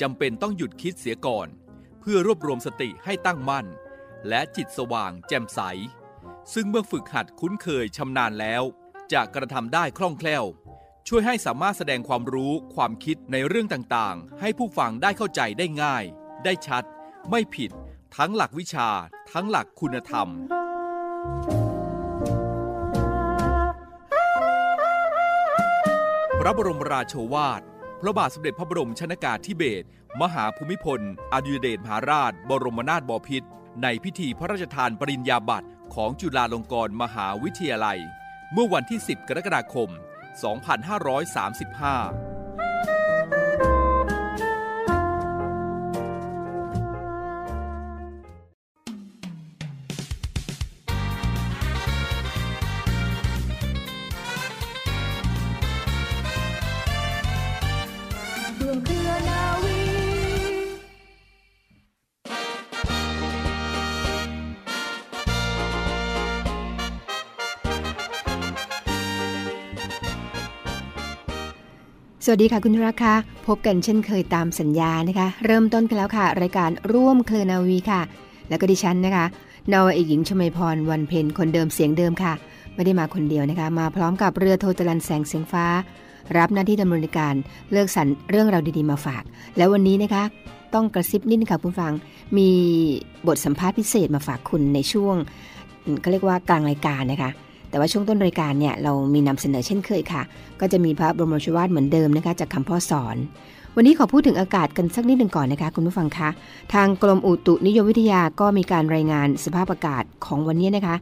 จำเป็นต้องหยุดคิดเสียก่อน เพื่อรวบรวมสติให้ตั้งมั่น และจิตสว่างแจ่มใส ซึ่งเมื่อฝึกหัดคุ้นเคยชำนาญแล้ว จะกระทำได้คล่องแคล่ว ช่วยให้สามารถแสดงความรู้ความคิดในเรื่องต่างๆ ให้ผู้ฟังได้เข้าใจได้ง่าย ได้ชัด ไม่ผิด ทั้งหลักวิชา ทั้งหลักคุณธรรม พระบรมราโชวาท พระบาทสมเด็จพระบรมชนากาธิเบศรมหาภูมิพล อดุลยเดชมหาราช บรมนาถบพิตรในพิธีพระราชทานปริญญาบัตรของจุฬาลงกรณ์มหาวิทยาลัย เมื่อวันที่ 10 กรกฎาคม 2535 สวัสดีค่ะคุณรักค่ะพบกันเช่นเคยตามสัญญานะคะ เริ่มต้นกันแล้วค่ะ รายการร่วมเคลนาวีค่ะ แล้วก็ดิฉันนะคะนาวเอกหญิงชมพรวันเพ็ญคนเดิมเสียงเดิมค่ะไม่ได้มาคนเดียวนะคะ มาพร้อมกับเรือโทจรันแสงเสียงฟ้า รับหน้าที่ดำเนินการเลือกสรรเรื่องราวดีๆมาฝาก แล้ววันนี้นะคะ ต้องกระซิบนิดนึงค่ะคุณฟัง มีบทสัมภาษณ์พิเศษมาฝากคุณในช่วงเขาเรียกว่ากลางรายการนะคะ แต่ว่าช่วงต้นรายการเนี่ยเรามีนำเสนอเช่นเคยค่ะ ก็จะมีพระบรมราชวาทเหมือนเดิมนะคะจากคำพ่อสอน วันนี้ขอพูดถึงอากาศกันสักนิดหนึ่งก่อนนะคะ คุณผู้ฟังคะ ทางกรมอุตุนิยมวิทยาก็มีการรายงานสภาพอากาศของวันนี้นะคะ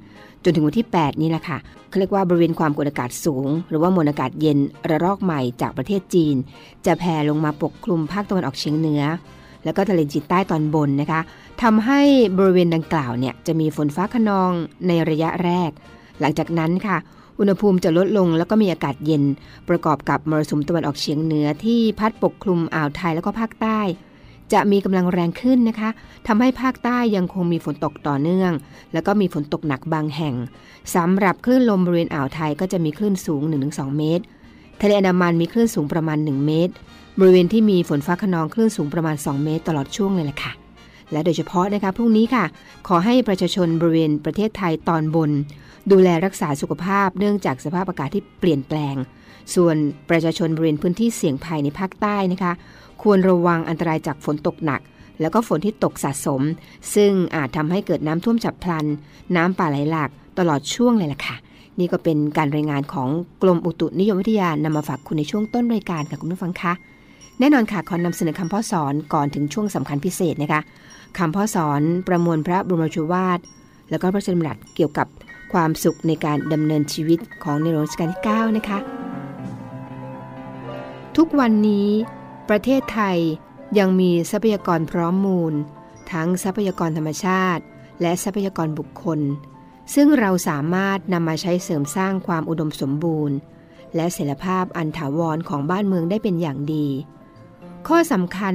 จนถึงวันที่ 8 นี้แหละค่ะเขาเรียกว่าบริเวณความกดอากาศสูง หรือว่ามวลอากาศเย็นระลอกใหม่จากประเทศจีน จะแผ่ลงมาปกคลุมภาคตะวันออกเฉียงเหนือแล้วก็ทะเลจีนใต้ตอนบนนะคะทำให้บริเวณดังกล่าวเนี่ยจะมีฝนฟ้าขนองในระยะแรก หลังจากนั้นค่ะ อุณหภูมิจะลดลงแล้วก็มีอากาศเย็น ประกอบกับมรสุมตะวันออกเฉียงเหนือที่พัดปกคลุมอ่าวไทยแล้วก็ภาคใต้ จะมีกำลังแรงขึ้นนะคะทำให้ภาคใต้ยังคงมีฝนตกต่อเนื่อง แล้วก็มีฝนตกหนักบางแห่งสำหรับคลื่นลมบริเวณอ่าวไทยก็จะมีคลื่นสูง 1-2 เมตร ทะเลอันดามันมีคลื่นสูงประมาณ 1 เมตร บริเวณที่มีฝนฟ้าขนองคลื่นสูงประมาณ 2 เมตร ตลอดช่วงเลยแหละค่ะ และโดยเฉพาะนะคะพรุ่งนี้ค่ะ ขอให้ประชาชนบริเวณประเทศไทยตอนบน ดูแลรักษาสุขภาพเนื่องจากสภาพอากาศที่เปลี่ยนแปลง ส่วนประชาชนบริเวณพื้นที่เสี่ยงภัยในภาคใต้นะคะ ควรระวังอันตรายจากฝนตกหนัก แล้วก็ฝนที่ตกสะสม ซึ่งอาจทำให้เกิดน้ำท่วมฉับพลัน น้ำป่าไหลหลากตลอดช่วงเลยล่ะค่ะนี่ก็เป็นการรายงานของกรมอุตุนิยมวิทยานำมาฝากคุณในช่วงต้นรายการค่ะคุณผู้ฟังคะ แน่นอนค่ะขอนำเสนอคำพ่อสอนก่อนถึงช่วงสำคัญพิเศษนะคะ คำพ่อสอนประมวลพระบรมราชวาท แล้วก็พระราชดำรัสเกี่ยวกับความสุขในการดำเนินชีวิตของในหลวงรัชกาลที่ 9 นะคะ ทุกวันนี้ ประเทศไทยยังมีทรัพยากรพร้อมมูล ทั้งทรัพยากรธรรมชาติ และทรัพยากรบุคคล ซึ่งเราสามารถนำมาใช้เสริมสร้างความอุดมสมบูรณ์ และเสถีภาพอันถาวรของบ้านเมืองได้เป็นอย่างดี ข้อสำคัญ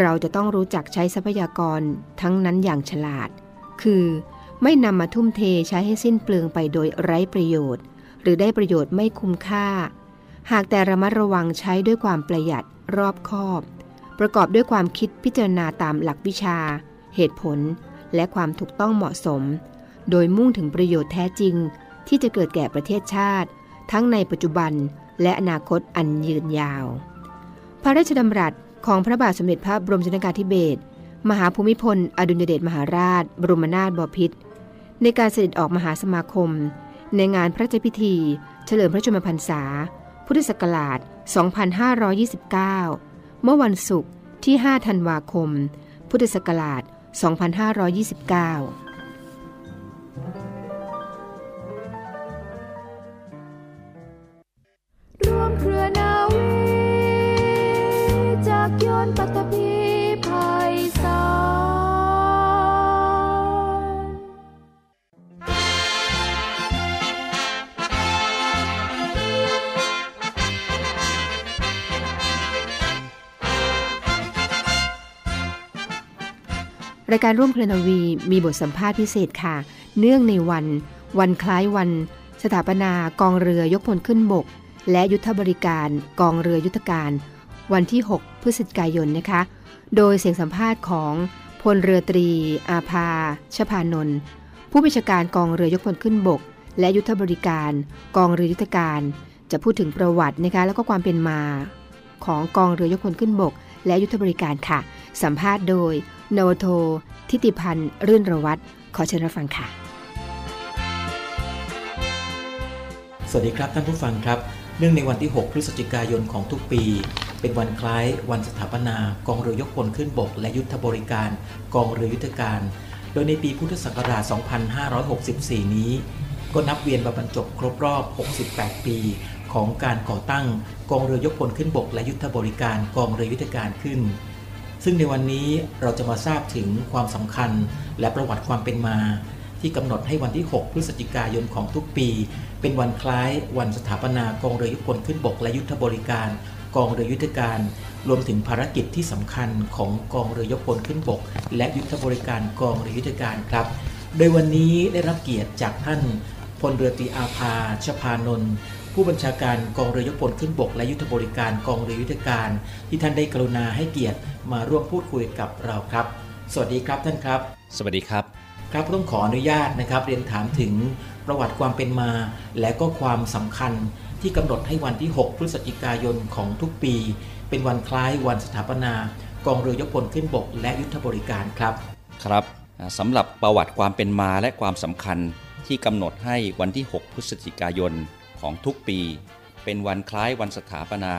เราจะต้องรู้จักใช้ทรัพยากรทั้งนั้นอย่างฉลาด คือไม่นำมาทุ่มเทใช้ให้สิ้นเปลืองไปโดยไร้ประโยชน์ หรือได้ประโยชน์ไม่คุ้มค่า หากแต่ระมัดระวังใช้ด้วยความประหยัดรอบคอบ ประกอบด้วยความคิดพิจารณาตามหลักวิชา เหตุผล และความถูกต้องเหมาะสม โดยมุ่งถึงประโยชน์แท้จริง ที่จะเกิดแก่ประเทศชาติ ทั้งในปัจจุบันและอนาคตอันยืนยาว พระราชดำรัส ของพระบาทสมเด็จพระบรมชนกาธิเบศรมหาภูมิพล อดุลยเดชมหาราช บรมนาถบพิตรในการเสด็จออกมหาสมาคม ในงานพระราชพิธี เฉลิมพระชนมพรรษา พุทธศักราช 2529 เมื่อวันศุกร์ที่ 5 ธันวาคม พุทธศักราช 2529 รายการร่วมเพลนวีมีบทสัมภาษณ์พิเศษค่ะ เนื่องในวัน วันคล้ายวัน สถาปนากองเรือยกพลขึ้นบก และยุทธบริการกองเรือยุทธการ วันที่ 6 พฤศจิกายนนะคะ โดยเสียงสัมภาษณ์ของพลเรือตรี อาภา ชพานนท์ผู้บัญชาการกองเรือยกพลขึ้นบก และยุทธบริการ กองเรือยุทธการ จะพูดถึงประวัตินะคะแล้วก็ความเป็นมา ของกองเรือยกพลขึ้นบก และยุทธบริการค่ะ สัมภาษณ์โดย นวโท ทิติพันธ์รื่นระวัตรขอเชิญรับฟังค่ะ สวัสดีครับท่านผู้ฟังครับ เนื่องในวันที่ 6 พฤศจิกายนของทุกปี เป็นวันคล้ายวันสถาปนากองเรือยกพลขึ้นบก และยุทธบริการ กองเรือยุทธการ โดยในปีพุทธศักราช 2564 นี้ ก็นับเวียนมาบรรจบครบรอบ 68 ปี ของการก่อตั้งกองเรือยกพลขึ้นบก และยุทธบริการกองเรือยุทธการขึ้น ซึ่งในวันนี้เราจะมาทราบถึงความสำคัญและประวัติความเป็นมาที่กำหนดให้วันที่ 6 พฤศจิกายนของทุกปี เป็นวันคล้ายวันสถาปนากองเรือยุพลขึ้นบกและยุทธบริการ กองเรือยุทธการ รวมถึงภารกิจที่สำคัญของกองเรือยกพลขึ้นบก และยุทธบริการกองเรือยุทธการครับ โดยวันนี้ได้รับเกียรติจากท่านพลเรือตรีอาภาชพานนท์ผู้บัญชาการกองเรือยกพลขึ้นบก และยุทธบริการกองเรือยุทธการ ที่ท่านได้กรุณาให้เกียรติมาร่วมพูดคุยกับเราครับ สวัสดีครับท่านครับ สวัสดีครับครับต้องขออนุญาตนะครับ เรียนถามถึงประวัติความเป็นมา และก็ความสำคัญ ที่กำหนดให้วันที่ 6 พฤศจิกายนของทุกปี เป็นวันคล้ายวันสถาปนา กองเรือยกพลขึ้นบกและยุทธบริการครับครับสำหรับประวัติความเป็นมาและความสำคัญที่กำหนดให้วันที่ 6 พฤศจิกายนของทุกปี เป็นวันคล้ายวันสถาปนา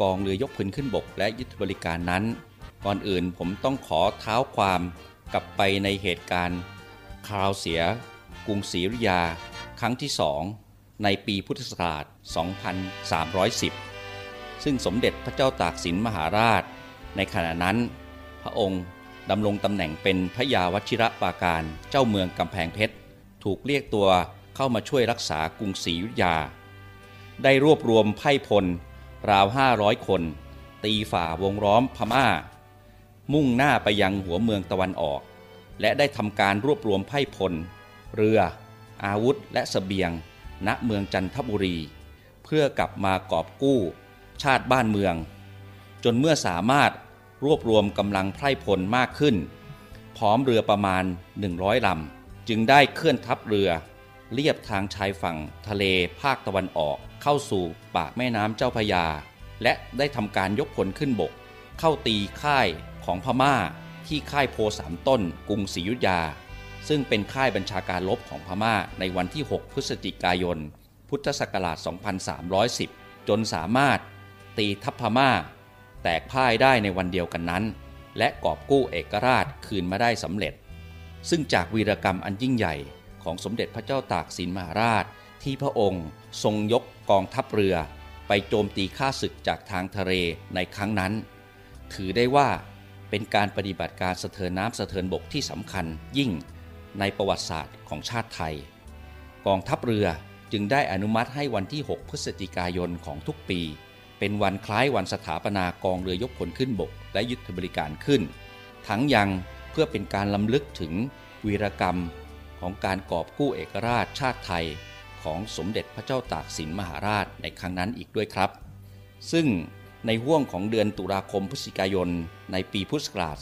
กองเรือยกพลขึ้นบก และยุทธบริการนั้น ก่อนอื่นผมต้องขอเท้าความกลับไปในเหตุการณ์คราวเสีย กรุงศรีอยุธยา ครั้งที่สองในปีพุทธศักราช 2310 ซึ่งสมเด็จพระเจ้าตากสินมหาราช ในขณะนั้น พระองค์ดำรงตำแหน่งเป็นพระยาวชิระปาการเจ้าเมืองกำแพงเพชร ถูกเรียกตัวเข้ามาช่วยรักษากรุงศรีอยุธยา ได้รวบรวมไพ่พล ราว 500 คน ตีฝ่าวงล้อมพม่า มุ่งหน้าไปยังหัวเมืองตะวันออก และได้ทำการรวบรวมไพ่พล เรือ อาวุธและสเสบียง ณเมืองจันทบุรี เพื่อกลับมากอบกู้ชาติบ้านเมือง จนเมื่อสามารถรวบรวมกำลังไพร่พลมากขึ้น พร้อมเรือประมาณ 100ลำจึงได้เคลื่อนทัพเรือเลียบทางชายฝั่งทะเลภาคตะวันออกเข้าสู่ปากแม่น้ำเจ้าพยา และได้ทำการยกพลขึ้นบก เข้าตีค่ายของพม่าที่ค่ายโพสามต้นกรุงศรีอยุธยา ซึ่งเป็นค่ายบัญชาการลบของพม่าในวันที่ 6 พฤศจิกายน พุทธศักราช 2310 จนสามารถตีทัพพม่า แตกพ่ายได้ในวันเดียวกันนั้น และกอบกู้เอกราชคืนมาได้สำเร็จ ซึ่งจากวีรกรรมอันยิ่งใหญ่ของสมเด็จพระเจ้าตากสินมหาราช ที่พระองค์ทรงยกกองทัพเรือ ไปโจมตีข้าศึกจากทางทะเลในครั้งนั้น ถือได้ว่าเป็นการปฏิบัติการสะเทินน้ำสะเทินบกที่สำคัญยิ่งในประวัติศาสตร์ของชาติไทย กองทัพเรือ จึงได้อนุมัติให้วันที่ 6 พฤศจิกายนของทุกปี เป็นวันคล้ายวันสถาปนากองเรือยกพลขึ้นบก และยุทธบริการขึ้น ทั้งยังเพื่อเป็นการล้ำลึกถึงวีรกรรมของการกอบกู้เอกราชชาติไทยของสมเด็จพระเจ้าตากสินมหาราชในครั้งนั้นอีกด้วยครับ ซึ่งในห่วงของเดือนตุลาคมพฤศจิกายน ในปีพุทธศักราช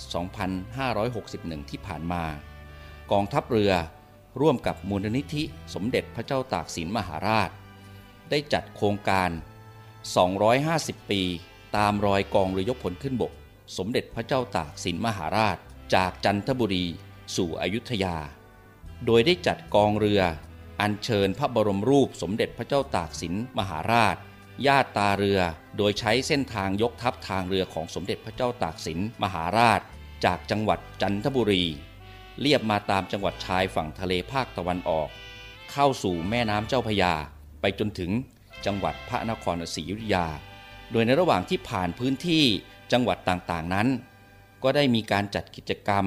2561 ที่ผ่านมา กองทัพเรือ ร่วมกับมูลนิธิสมเด็จพระเจ้าตากสินมหาราช ได้จัดโครงการ 250 ปี ตามรอยกองเรือยกพลขึ้นบก สมเด็จพระเจ้าตากสินมหาราช จากจันทบุรีสู่อยุธยา โดยได้จัดกองเรืออัญเชิญพระบรมรูปสมเด็จพระเจ้าตากสินมหาราช ญาติตาเรือ โดยใช้เส้นทางยกทัพทางเรือของสมเด็จพระเจ้าตากสินมหาราช จากจังหวัดจันทบุรี เลียบมาตามจังหวัดชายฝั่งทะเลภาคตะวันออก เข้าสู่แม่น้ำเจ้าพยา ไปจนถึงจังหวัดพระนครศรีอยุธยา โดยในระหว่างที่ผ่านพื้นที่จังหวัดต่างๆนั้น ก็ได้มีการจัดกิจกรรม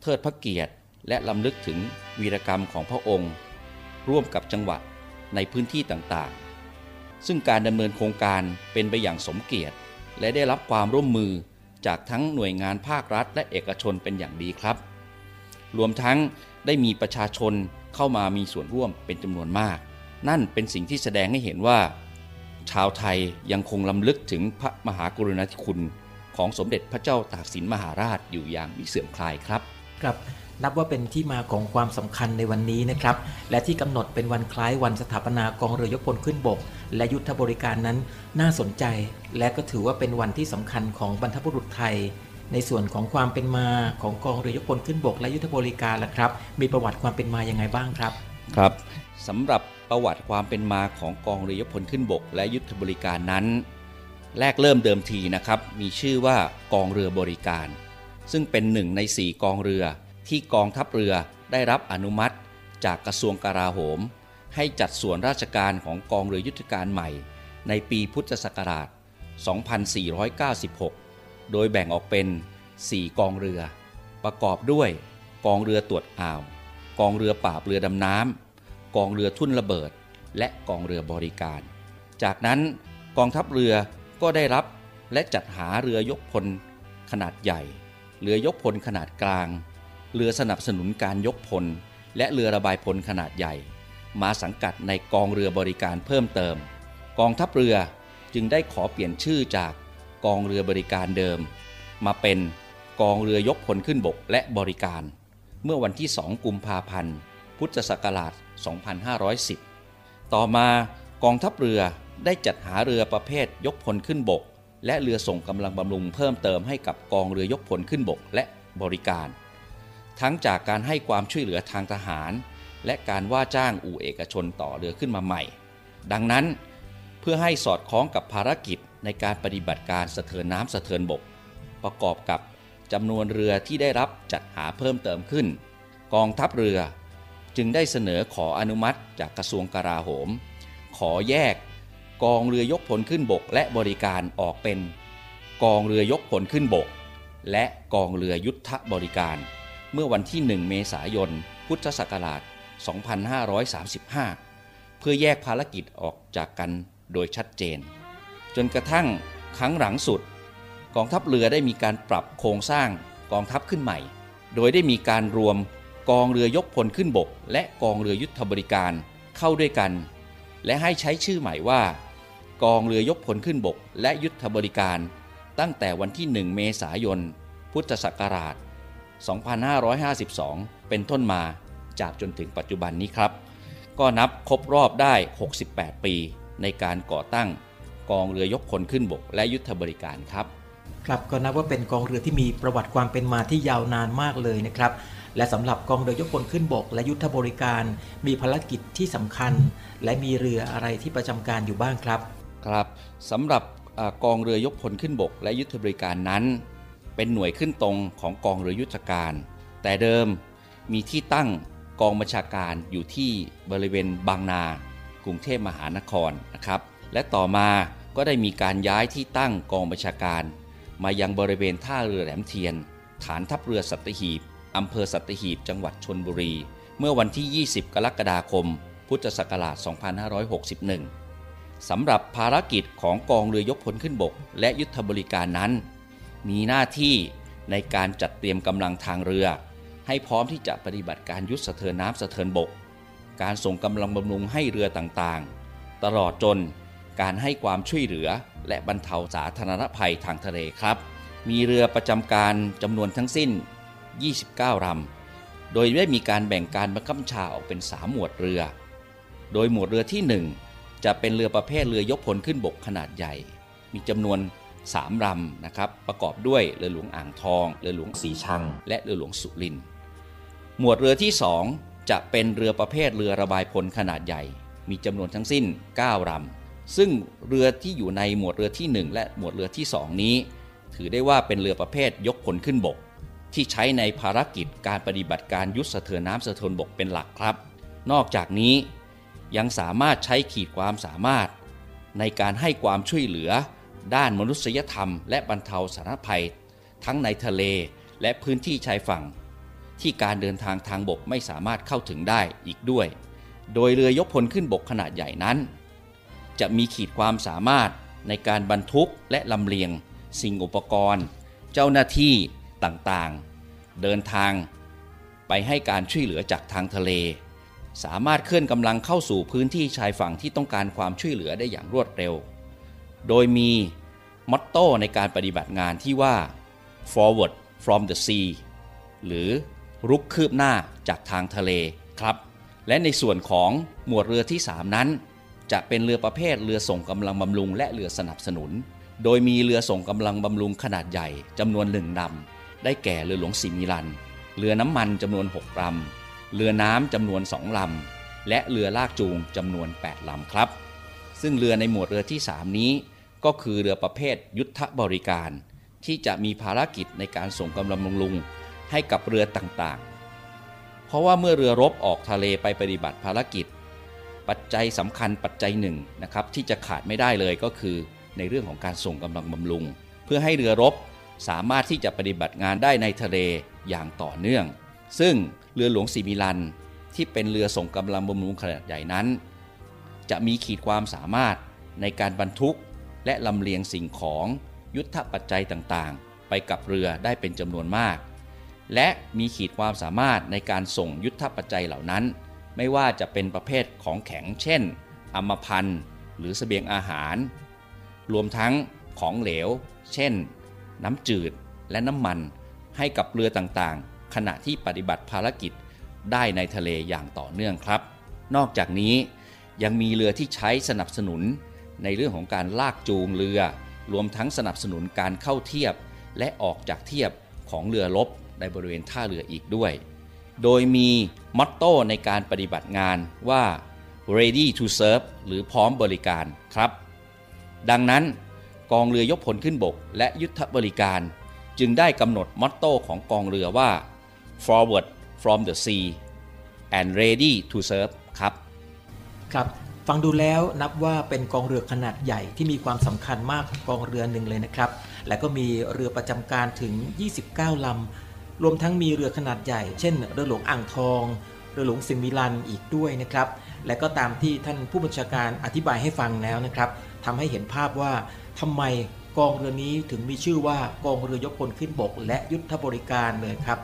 เทิดพระเกียรติและลำลึกถึงวีรกรรมของพระองค์ ร่วมกับจังหวัดในพื้นที่ต่างๆ ซึ่งการดำเนินโครงการเป็นไปอย่างสมเกียรติ และได้รับความร่วมมือจากทั้งหน่วยงานภาครัฐ และเอกชนเป็นอย่างดีครับ รวมทั้งได้มีประชาชนเข้ามามีส่วนร่วมเป็นจำนวนมาก นั่นเป็นสิ่งที่แสดงให้เห็นว่า ชาวไทยยังคงลำลึกถึงพระมหากรุณาธิคุณ ของสมเด็จพระเจ้าตากสินมหาราชอยู่อย่างมิเสื่อมคลายครับ ครับนับว่าเป็นที่มาของความสำคัญในวันนี้นะครับ และที่กำหนดเป็นวันคล้ายวันสถาปนากองเรือยกพลขึ้นบก และยุทธบริการนั้นน่าสนใจ และก็ถือว่าเป็นวันที่สำคัญของบรรพบุรุษไทย ในส่วนของความเป็นมาของกองเรือยกพลขึ้นบกและยุทธบริการล่ะครับ มีประวัติความเป็นมายังไงบ้างครับครับสำหรับประวัติความเป็นมาของกองเรือยกพลขึ้นบก และยุทธบริการนั้น แรกเริ่มเดิมทีนะครับ มีชื่อว่ากองเรือบริการ ซึ่งเป็นหนึ่งในสี่กองเรือ ที่กองทัพเรือได้รับอนุมัติ จากกระทรวงกลาโหม ให้จัดส่วนราชการของกองเรือยุทธการใหม่ ในปีพุทธศักราช 2496 โดยแบ่งออกเป็น 4 กองเรือ ประกอบด้วย กองเรือตรวจอ่าว กองเรือปราบเรือดำน้ำกองเรือทุ่นระเบิด และกองเรือบริการ จากนั้นกองทัพเรือก็ได้รับและจัดหาเรือยกพล ขนาดใหญ่ เรือยกพลขนาดกลาง เรือสนับสนุนการยกพล และเรือระบายพลขนาดใหญ่ มาสังกัดในกองเรือบริการเพิ่มเติม กองทัพเรือจึงได้ขอเปลี่ยนชื่อจาก กองเรือบริการเดิม มาเป็นกองเรือยกพลขึ้นบกและบริการ เมื่อวันที่ 2 กุมภาพันธ์ พุทธศักราช 2510 ต่อมากองทัพเรือได้จัดหาเรือประเภทยกพลขึ้นบก และเรือส่งกำลังบำรุงเพิ่มเติมให้กับกองเรือยกพลขึ้นบกและบริการ ทั้งจากการให้ความช่วยเหลือทางทหาร และการว่าจ้างอู่เอกชนต่อเรือขึ้นมาใหม่ ดังนั้นเพื่อให้สอดคล้องกับภารกิจ ในการปฏิบัติการสะเทินน้ำสะเทินบก ประกอบกับจำนวนเรือที่ได้รับจัดหาเพิ่มเติมขึ้น กองทัพเรือจึงได้เสนอขออนุมัติจากกระทรวงกลาโหม ขอแยกกองเรือยกพลขึ้นบก และบริการออกเป็น กองเรือยกพลขึ้นบก และกองเรือยุทธบริการ เมื่อวันที่ 1 เมษายน พุทธศักราช 2535 เพื่อแยกภารกิจออกจากกันโดยชัดเจน จนกระทั่งครั้งหลังสุด กองทัพเรือได้มีการปรับโครงสร้างกองทัพขึ้นใหม่ โดยได้มีการรวมกองเรือยกพลขึ้นบก และกองเรือยุทธบริการเข้าด้วยกัน และให้ใช้ชื่อใหม่ว่า กองเรือยกพลขึ้นบก และยุทธบริการ ตั้งแต่วันที่ 1 เมษายน พุทธศักราช 2552 เป็นต้นมาจากจนถึงปัจจุบันนี้ครับ ก็นับครบรอบได้ 68 ปีในการก่อตั้ง กองเรือยกพลขึ้นบก และยุทธบริการครับ ครับก็นับว่าเป็นกองเรือที่มีประวัติความเป็นมาที่ยาวนานมากเลยนะครับและสำหรับกองเรือยกพลขึ้นบก และยุทธบริการ มีภารกิจที่สำคัญ และมีเรืออะไรที่ประจำการอยู่บ้างครับ ครับสำหรับอากองเรือยกพลขึ้นบก และยุทธบริการนั้น เป็นหน่วยขึ้นตรงของกองเรือยุทธการ แต่เดิมมีที่ตั้งกองบัญชาการอยู่ที่บริเวณบางนา กรุงเทพมหานครนะครับ และต่อมา ก็ได้มีการย้ายที่ตั้งกองบัญชาการ มายังบริเวณท่าเรือแหลมเทียน ฐานทัพเรือสัตหีบอำเภอสัตหีบจังหวัดชนบุรี เมื่อวันที่ 20 กรกฎาคม พุทธศักราช 2561 สำหรับภารกิจของกองเรือยกพลขึ้นบก และยุทธบริการนั้น มีหน้าที่ในการจัดเตรียมกำลังทางเรือ ให้พร้อมที่จะปฏิบัติการยุทธสะเทินน้ำสะเทินบก การส่งกำลังบำรุงให้เรือต่างๆ ตลอดจน การให้ความช่วยเหลือ และบรรเทาสาธารณภัยทางทะเลครับ มีเรือประจำการจำนวนทั้งสิ้น 29ลำโดยได้มีการแบ่งการบังคับชาออกเป็น 3 หมวดเรือ โดยหมวดเรือที่ 1 จะเป็นเรือประเภทเรือยกพลขึ้นบกขนาดใหญ่ มีจำนวน3ลำนะครับ ประกอบด้วยเรือหลวงอ่างทอง เรือหลวงสีชัง และเรือหลวงสุริน หมวดเรือที่ 2 จะเป็นเรือประเภทเรือระบายพลขนาดใหญ่ มีจำนวนทั้งสิ้น 9ลำ ซึ่งเรือที่อยู่ในหมวดเรือที่ 1 และหมวดเรือที่ 2 นี้ ถือได้ว่าเป็นเรือประเภทยกพลขึ้นบก ที่ใช้ในภารกิจการปฏิบัติการยุทธสะเทินน้ำสะเทินบกเป็นหลักครับ นอกจากนี้ยังสามารถใช้ขีดความสามารถ ในการให้ความช่วยเหลือ ด้านมนุษยธรรม และบรรเทาสาธารณภัย ทั้งในทะเลและพื้นที่ชายฝั่ง ที่การเดินทางทางบกไม่สามารถเข้าถึงได้อีกด้วย โดยเรือยกพลขึ้นบกขนาดใหญ่นั้น จะมีขีดความสามารถในการบรรทุกและลำเลียง สิ่งอุปกรณ์ เจ้าหน้าที่ต่างๆ เดินทางไปให้การช่วยเหลือจากทางทะเล สามารถเคลื่อนกำลังเข้าสู่พื้นที่ชายฝั่งที่ต้องการความช่วยเหลือได้อย่างรวดเร็ว โดยมีมอตโต้ในการปฏิบัติงานที่ว่า forward from the sea หรือรุกคืบหน้าจากทางทะเลครับ และในส่วนของหมวดเรือที่ 3 นั้น จะเป็นเรือประเภทเรือส่งกำลังบำรุงและเรือสนับสนุน โดยมีเรือส่งกำลังบำรุงขนาดใหญ่จำนวนหนึ่งลำได้แก่เรือหลวงสิมิลัน เรือน้ำมันจำนวน6ลำเรือน้ำจำนวน2ลำและเรือลากจูงจำนวน8ลำครับ ซึ่งเรือในหมวดเรือที่ 3 นี้ ก็คือเรือประเภทยุทธบริการ ที่จะมีภารกิจในการส่งกำลังบำรุงให้กับเรือต่างๆ เพราะว่าเมื่อเรือรบออกทะเลไปปฏิบัติภารกิจ ปัจจัยสำคัญปัจจัยหนึ่งนะครับที่จะขาดไม่ได้เลยก็คือในเรื่องของการส่งกำลังบำรุง เพื่อให้เรือรบสามารถที่จะปฏิบัติงานได้ในทะเลอย่างต่อเนื่อง ซึ่งเรือหลวงสีมิลันที่เป็นเรือส่งกำลังบำรุงขนาดใหญ่นั้น จะมีขีดความสามารถในการบรรทุกและลำเลียงสิ่งของยุทธปัจจัยต่างๆ ไปกับเรือได้เป็นจำนวนมาก และมีขีดความสามารถในการส่งยุทธปัจจัยเหล่านั้น ไม่ว่าจะเป็นประเภทของแข็งเช่นอมพันธ์หรือสเสบียงอาหาร รวมทั้งของเหลว เช่น น้ำจืดและน้ำมัน ให้กับเรือต่างๆ ขณะที่ปฏิบัติภารกิจได้ในทะเลอย่างต่อเนื่องครับ นอกจากนี้ยังมีเรือที่ใช้สนับสนุน ในเรื่องของการลากจูงเรือ รวมทั้งสนับสนุนการเข้าเทียบ และออกจากเทียบของเรือรบในบริเวณท่าเรืออีกด้วย โดยมี มอตโต้ในการปฏิบัติงานว่า ready to serve หรือพร้อมบริการครับ ดังนั้นกองเรือยกพลขึ้นบกและยุทธบริการ จึงได้กำหนดมอตโต้ของกองเรือว่า forward from the sea and ready to serve ครับ ครับ ฟังดูแล้วนับว่าเป็นกองเรือขนาดใหญ่ที่มีความสำคัญมากกองเรือหนึ่งเลยนะครับ และก็มีเรือประจำการถึง 29 ลำ รวมทั้งมีเรือขนาดใหญ่ เช่น เรือหลวงอ่างทอง เรือหลวงสิมิลันอีกด้วยนะครับ และก็ตามที่ท่านผู้บัญชาการอธิบายให้ฟังแล้วนะครับทำให้เห็นภาพว่าทำไมกองเรือนี้ถึงมีชื่อว่ากองเรือยกพลขึ้นบก และยุทธบริการเลยครับ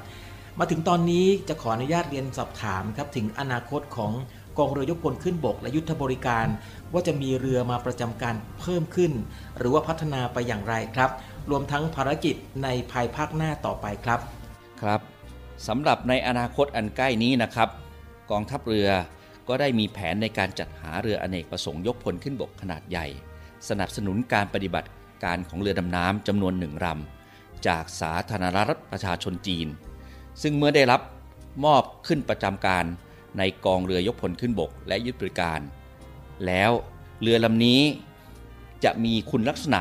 มาถึงตอนนี้จะขออนุญาตเรียนสอบถามครับถึงอนาคตของกองเรือยกพลขึ้นบก และยุทธบริการ ว่าจะมีเรือมาประจำการเพิ่มขึ้น หรือว่าพัฒนาไปอย่างไรครับ รวมทั้งภารกิจในภายภาคหน้าต่อไปครับ ครับสำหรับในอนาคตอันใกล้นี้นะครับ กองทัพเรือก็ได้มีแผนในการจัดหาเรืออเนกประสงค์ยกพลขึ้นบกขนาดใหญ่ สนับสนุนการปฏิบัติการของเรือดำน้ำจำนวนหนึ่งลำจากสาธารณรัฐประชาชนจีน ซึ่งเมื่อได้รับมอบขึ้นประจำการในกองเรือยกพลขึ้นบกและยึดบริการ แล้วเรือลำนี้จะมีคุณลักษณะ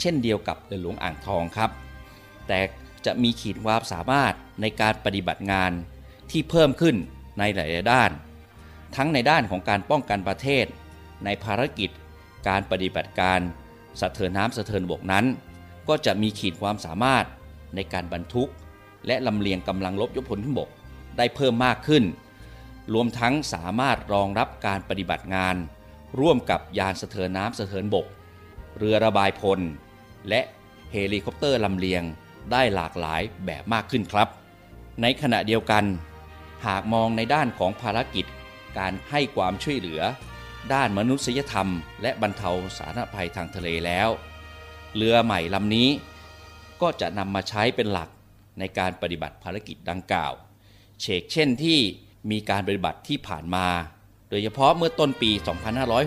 เช่นเดียวกับเรือหลวงอ่างทองครับ แต่ จะมีขีดความสามารถในการปฏิบัติงานที่เพิ่มขึ้นในหลายๆด้าน ทั้งในด้านของการป้องกันประเทศ ในภารกิจ การปฏิบัติการสะเทินน้ำสะเทินบกนั้น ก็จะมีขีดความสามารถในการบรรทุก และลำเลียงกำลังลบยกพลขึ้นบกได้เพิ่มมากขึ้น รวมทั้งสามารถรองรับการปฏิบัติงาน ร่วมกับยานสะเทินน้ำสะเทินบก เรือระบายพล และเฮลิคอปเตอร์ลำเลียง ได้หลากหลายแบบมากขึ้นครับ ในขณะเดียวกัน หากมองในด้านของภารกิจ การให้ความช่วยเหลือ ด้านมนุษยธรรม และบรรเทาสาธารณภัยทางทะเลแล้ว เรือใหม่ลำนี้ ก็จะนำมาใช้เป็นหลักในการปฏิบัติภารกิจดังกล่าวเชกเช่นที่มีการปฏิบัติที่ผ่านมา โดยเฉพาะเมื่อต้นปี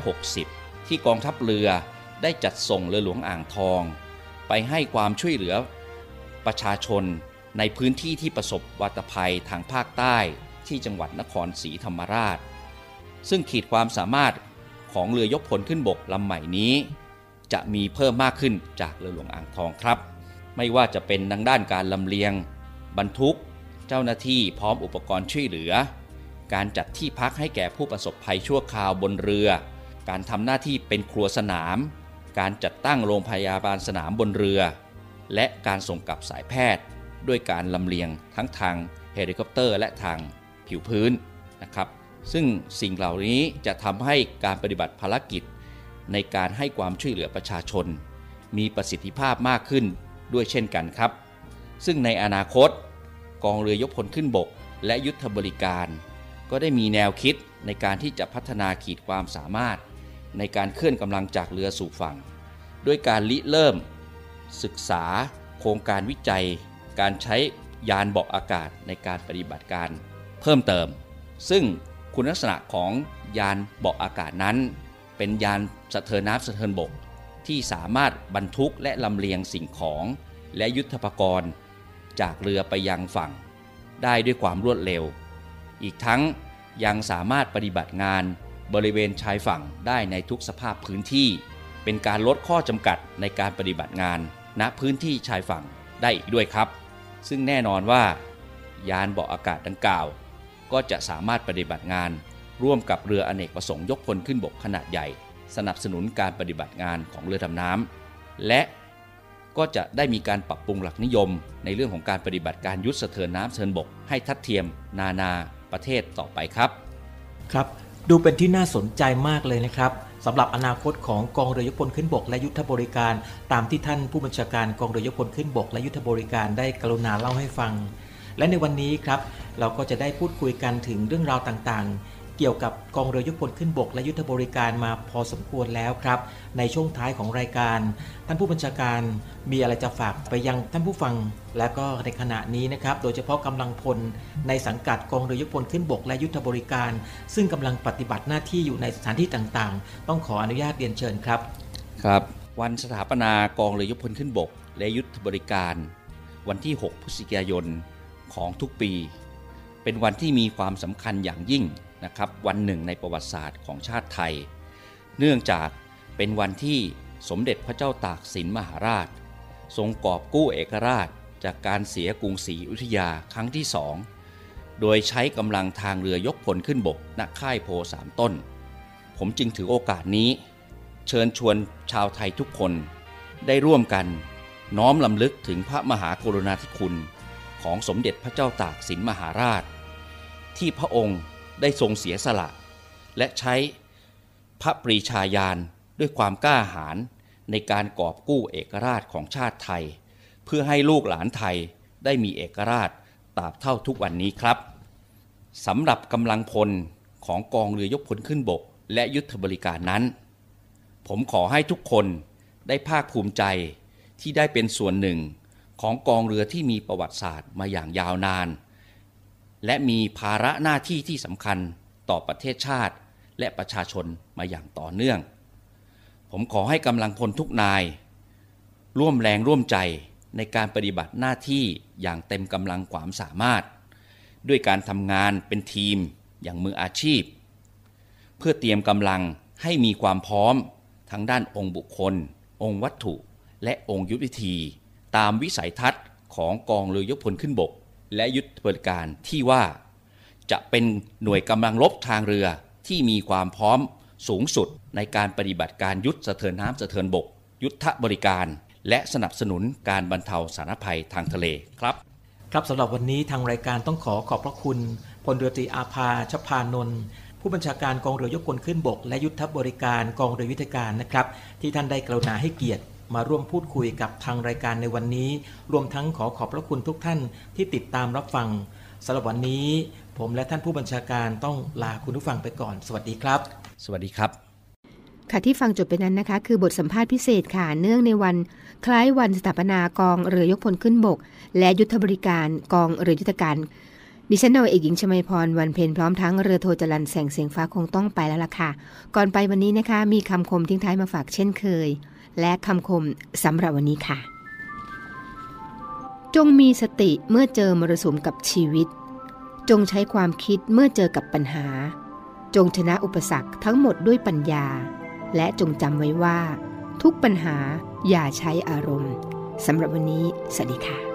2560 ที่กองทัพเรือได้จัดส่งเรือหลวงอ่างทอง ไปให้ความช่วยเหลือ ประชาชนในพื้นที่ที่ประสบวัตภัยทางภาคใต้ที่จังหวัดนครศรีธรรมราช ซึ่งขีดความสามารถของเรือยกพลขึ้นบกลำใหม่นี้ จะมีเพิ่มมากขึ้นจากเรือหลวงอ่างทองครับ ไม่ว่าจะเป็นดังด้านการลำเลียง บรรทุก เจ้าหน้าที่พร้อมอุปกรณ์ช่วยเหลือ การจัดที่พักให้แก่ผู้ประสบภัยชั่วคราวบนเรือ การทำหน้าที่เป็นครัวสนาม การจัดตั้งโรงพยาบาลสนามบนเรือ และการส่งกลับสายแพทย์ ด้วยการลำเลียงทั้งทางเฮลิคอปเตอร์ และทางผิวพื้นนะครับซึ่งสิ่งเหล่านี้จะทำให้การปฏิบัติภารกิจ ในการให้ความช่วยเหลือประชาชน มีประสิทธิภาพมากขึ้นด้วยเช่นกันครับ ซึ่งในอนาคต กองเรือยกพลขึ้นบก และยุทธบริการ ก็ได้มีแนวคิดในการที่จะพัฒนาขีดความสามารถ ในการเคลื่อนกำลังจากเรือสู่ฝั่ง ด้วยการริเริ่ม ศึกษาโครงการวิจัย การใช้ยานเบาะอากาศในการปฏิบัติการเพิ่มเติม ซึ่งคุณลักษณะของยานเบาะอากาศนั้น เป็นยานสะเทินน้ำสะเทินบก ที่สามารถบรรทุกและลำเลียงสิ่งของและยุทธปกรณ์จากเรือไปยังฝั่ง ได้ด้วยความรวดเร็ว อีกทั้งยังสามารถปฏิบัติงานบริเวณชายฝั่งได้ในทุกสภาพพื้นที่ เป็นการลดข้อจำกัดในการปฏิบัติงาน ณพื้นที่ชายฝั่งได้อีกด้วยครับ ซึ่งแน่นอนว่ายานเบาะอากาศดังกล่าว ก็จะสามารถปฏิบัติงาน ร่วมกับเรืออเนกประสงค์ยกพลขึ้นบกขนาดใหญ่ สนับสนุนการปฏิบัติงานของเรือดำน้ำและก็จะได้มีการปรับปรุงหลักนิยม ในเรื่องของการปฏิบัติการยุทธสะเทินน้ำเทินบก ให้ทัดเทียม นานาประเทศต่อไปครับ ครับ ดูเป็นที่น่าสนใจมากเลยนะครับ สำหรับอนาคตของกองเรือยกพลขึ้นบกและยุทธบริการ ตามที่ท่านผู้บัญชาการกองเรือยกพลขึ้นบกและยุทธบริการได้กรุณาเล่าให้ฟัง และในวันนี้ครับ เราก็จะได้พูดคุยกันถึงเรื่องราวต่างๆ เกี่ยวกับกองเรือยกพลขึ้นบกและยุทธบริการมาพอสมควรแล้วครับ ในช่วงท้ายของรายการ ท่านผู้บัญชาการมีอะไรจะฝากไปยังท่านผู้ฟัง และก็ในขณะนี้นะครับ โดยเฉพาะกำลังพลในสังกัดกองเรือยกพลขึ้นบกและยุทธบริการ ซึ่งกำลังปฏิบัติหน้าที่อยู่ในสถานที่ต่างๆ ต้องขออนุญาตเรียนเชิญครับครับ วันสถาปนากองเรือยกพลขึ้นบก และยุทธบริการ วันที่ 6 พฤศจิกายนของทุกปี เป็นวันที่มีความสำคัญอย่างยิ่ง นะครับวันหนึ่งในประวัติศาสตร์ของชาติไทย เนื่องจากเป็นวันที่สมเด็จพระเจ้าตากสินมหาราช ทรงกอบกู้เอกราชจากการเสียกรุงศรีอยุธยาครั้งที่สองโดยใช้กำลังทางเรือยกพลขึ้นบกณค่ายโพสามต้น ผมจึงถือโอกาสนี้ เชิญชวนชาวไทยทุกคนได้ร่วมกันน้อมลำลึกถึงพระมหากรุณาธิคุณ ของสมเด็จพระเจ้าตากสินมหาราช ที่พระองค์ ได้ทรงเสียสละ และใช้พระปรีชาญาณด้วยความกล้าหาญในการกอบกู้เอกราชของชาติไทย เพื่อให้ลูกหลานไทยได้มีเอกราชตราบเท่าทุกวันนี้ครับสำหรับกำลังพลของกองเรือยกพลขึ้นบก และยุทธบริการนั้น ผมขอให้ทุกคนได้ภาคภูมิใจที่ได้เป็นส่วนหนึ่งของกองเรือที่มีประวัติศาสตร์มาอย่างยาวนาน และมีภาระหน้าที่ที่สำคัญต่อประเทศชาติ และประชาชนมาอย่างต่อเนื่อง ผมขอให้กำลังพลทุกนาย ร่วมแรงร่วมใจในการปฏิบัติหน้าที่อย่างเต็มกำลังความสามารถ ด้วยการทำงานเป็นทีมอย่างมืออาชีพ เพื่อเตรียมกำลังให้มีความพร้อมทั้งด้านองค์บุคคล องค์วัตถุ และองค์ยุทธวิธี ตามวิสัยทัศน์ของกองเรือยกพลขึ้นบก และยุทธบริการที่ว่าจะเป็นหน่วยกำลังรบทางเรือที่มีความพร้อมสูงสุดในการปฏิบัติการยุทธสะเทินน้ำสะเทินบก ยุทธบริการ และสนับสนุนการบรรเทาสาธารณภัยทางทะเลครับ ครับสำหรับวันนี้ทางรายการต้องขอขอบพระคุณพลเรือตรีอาภาชพานนท์ผู้บัญชาการกองเรือยกพลขึ้นบก และยุทธบริการกองเรือยุทธการนะครับ ที่ท่านได้กรุณาให้เกียรติ มาร่วมพูดคุยกับทางรายการในวันนี้ รวมทั้งขอขอบพระคุณทุกท่านที่ติดตามรับฟังสำหรับวันนี้ ผมและท่านผู้บัญชาการต้องลาคุณผู้ฟังไปก่อน สวัสดีครับ สวัสดีครับ ค่ะที่ฟังจบไปนั้นนะคะ คือบทสัมภาษณ์พิเศษค่ะเนื่องในวัน คล้ายวันสถาปนากองเรือยกพลขึ้นบก และยุทธบริการกองเรือยุทธการดิฉันนาวาเอกหญิงชมาพรวันเพ็ญพร้อมทั้งเรือโทจรันแสงเสียงฟ้าคงต้องไปแล้วล่ะค่ะ ก่อนไปวันนี้นะคะ มีคำคมทิ้งท้ายมาฝากเช่นเคย และคำคมสำหรับวันนี้ค่ะ จงมีสติเมื่อเจอมรสุมกับชีวิต จงใช้ความคิดเมื่อเจอกับปัญหา จงชนะอุปสรรคทั้งหมดด้วยปัญญา และจงจำไว้ว่า ทุกปัญหาอย่าใช้อารมณ์สำหรับวันนี้ สวัสดีค่ะ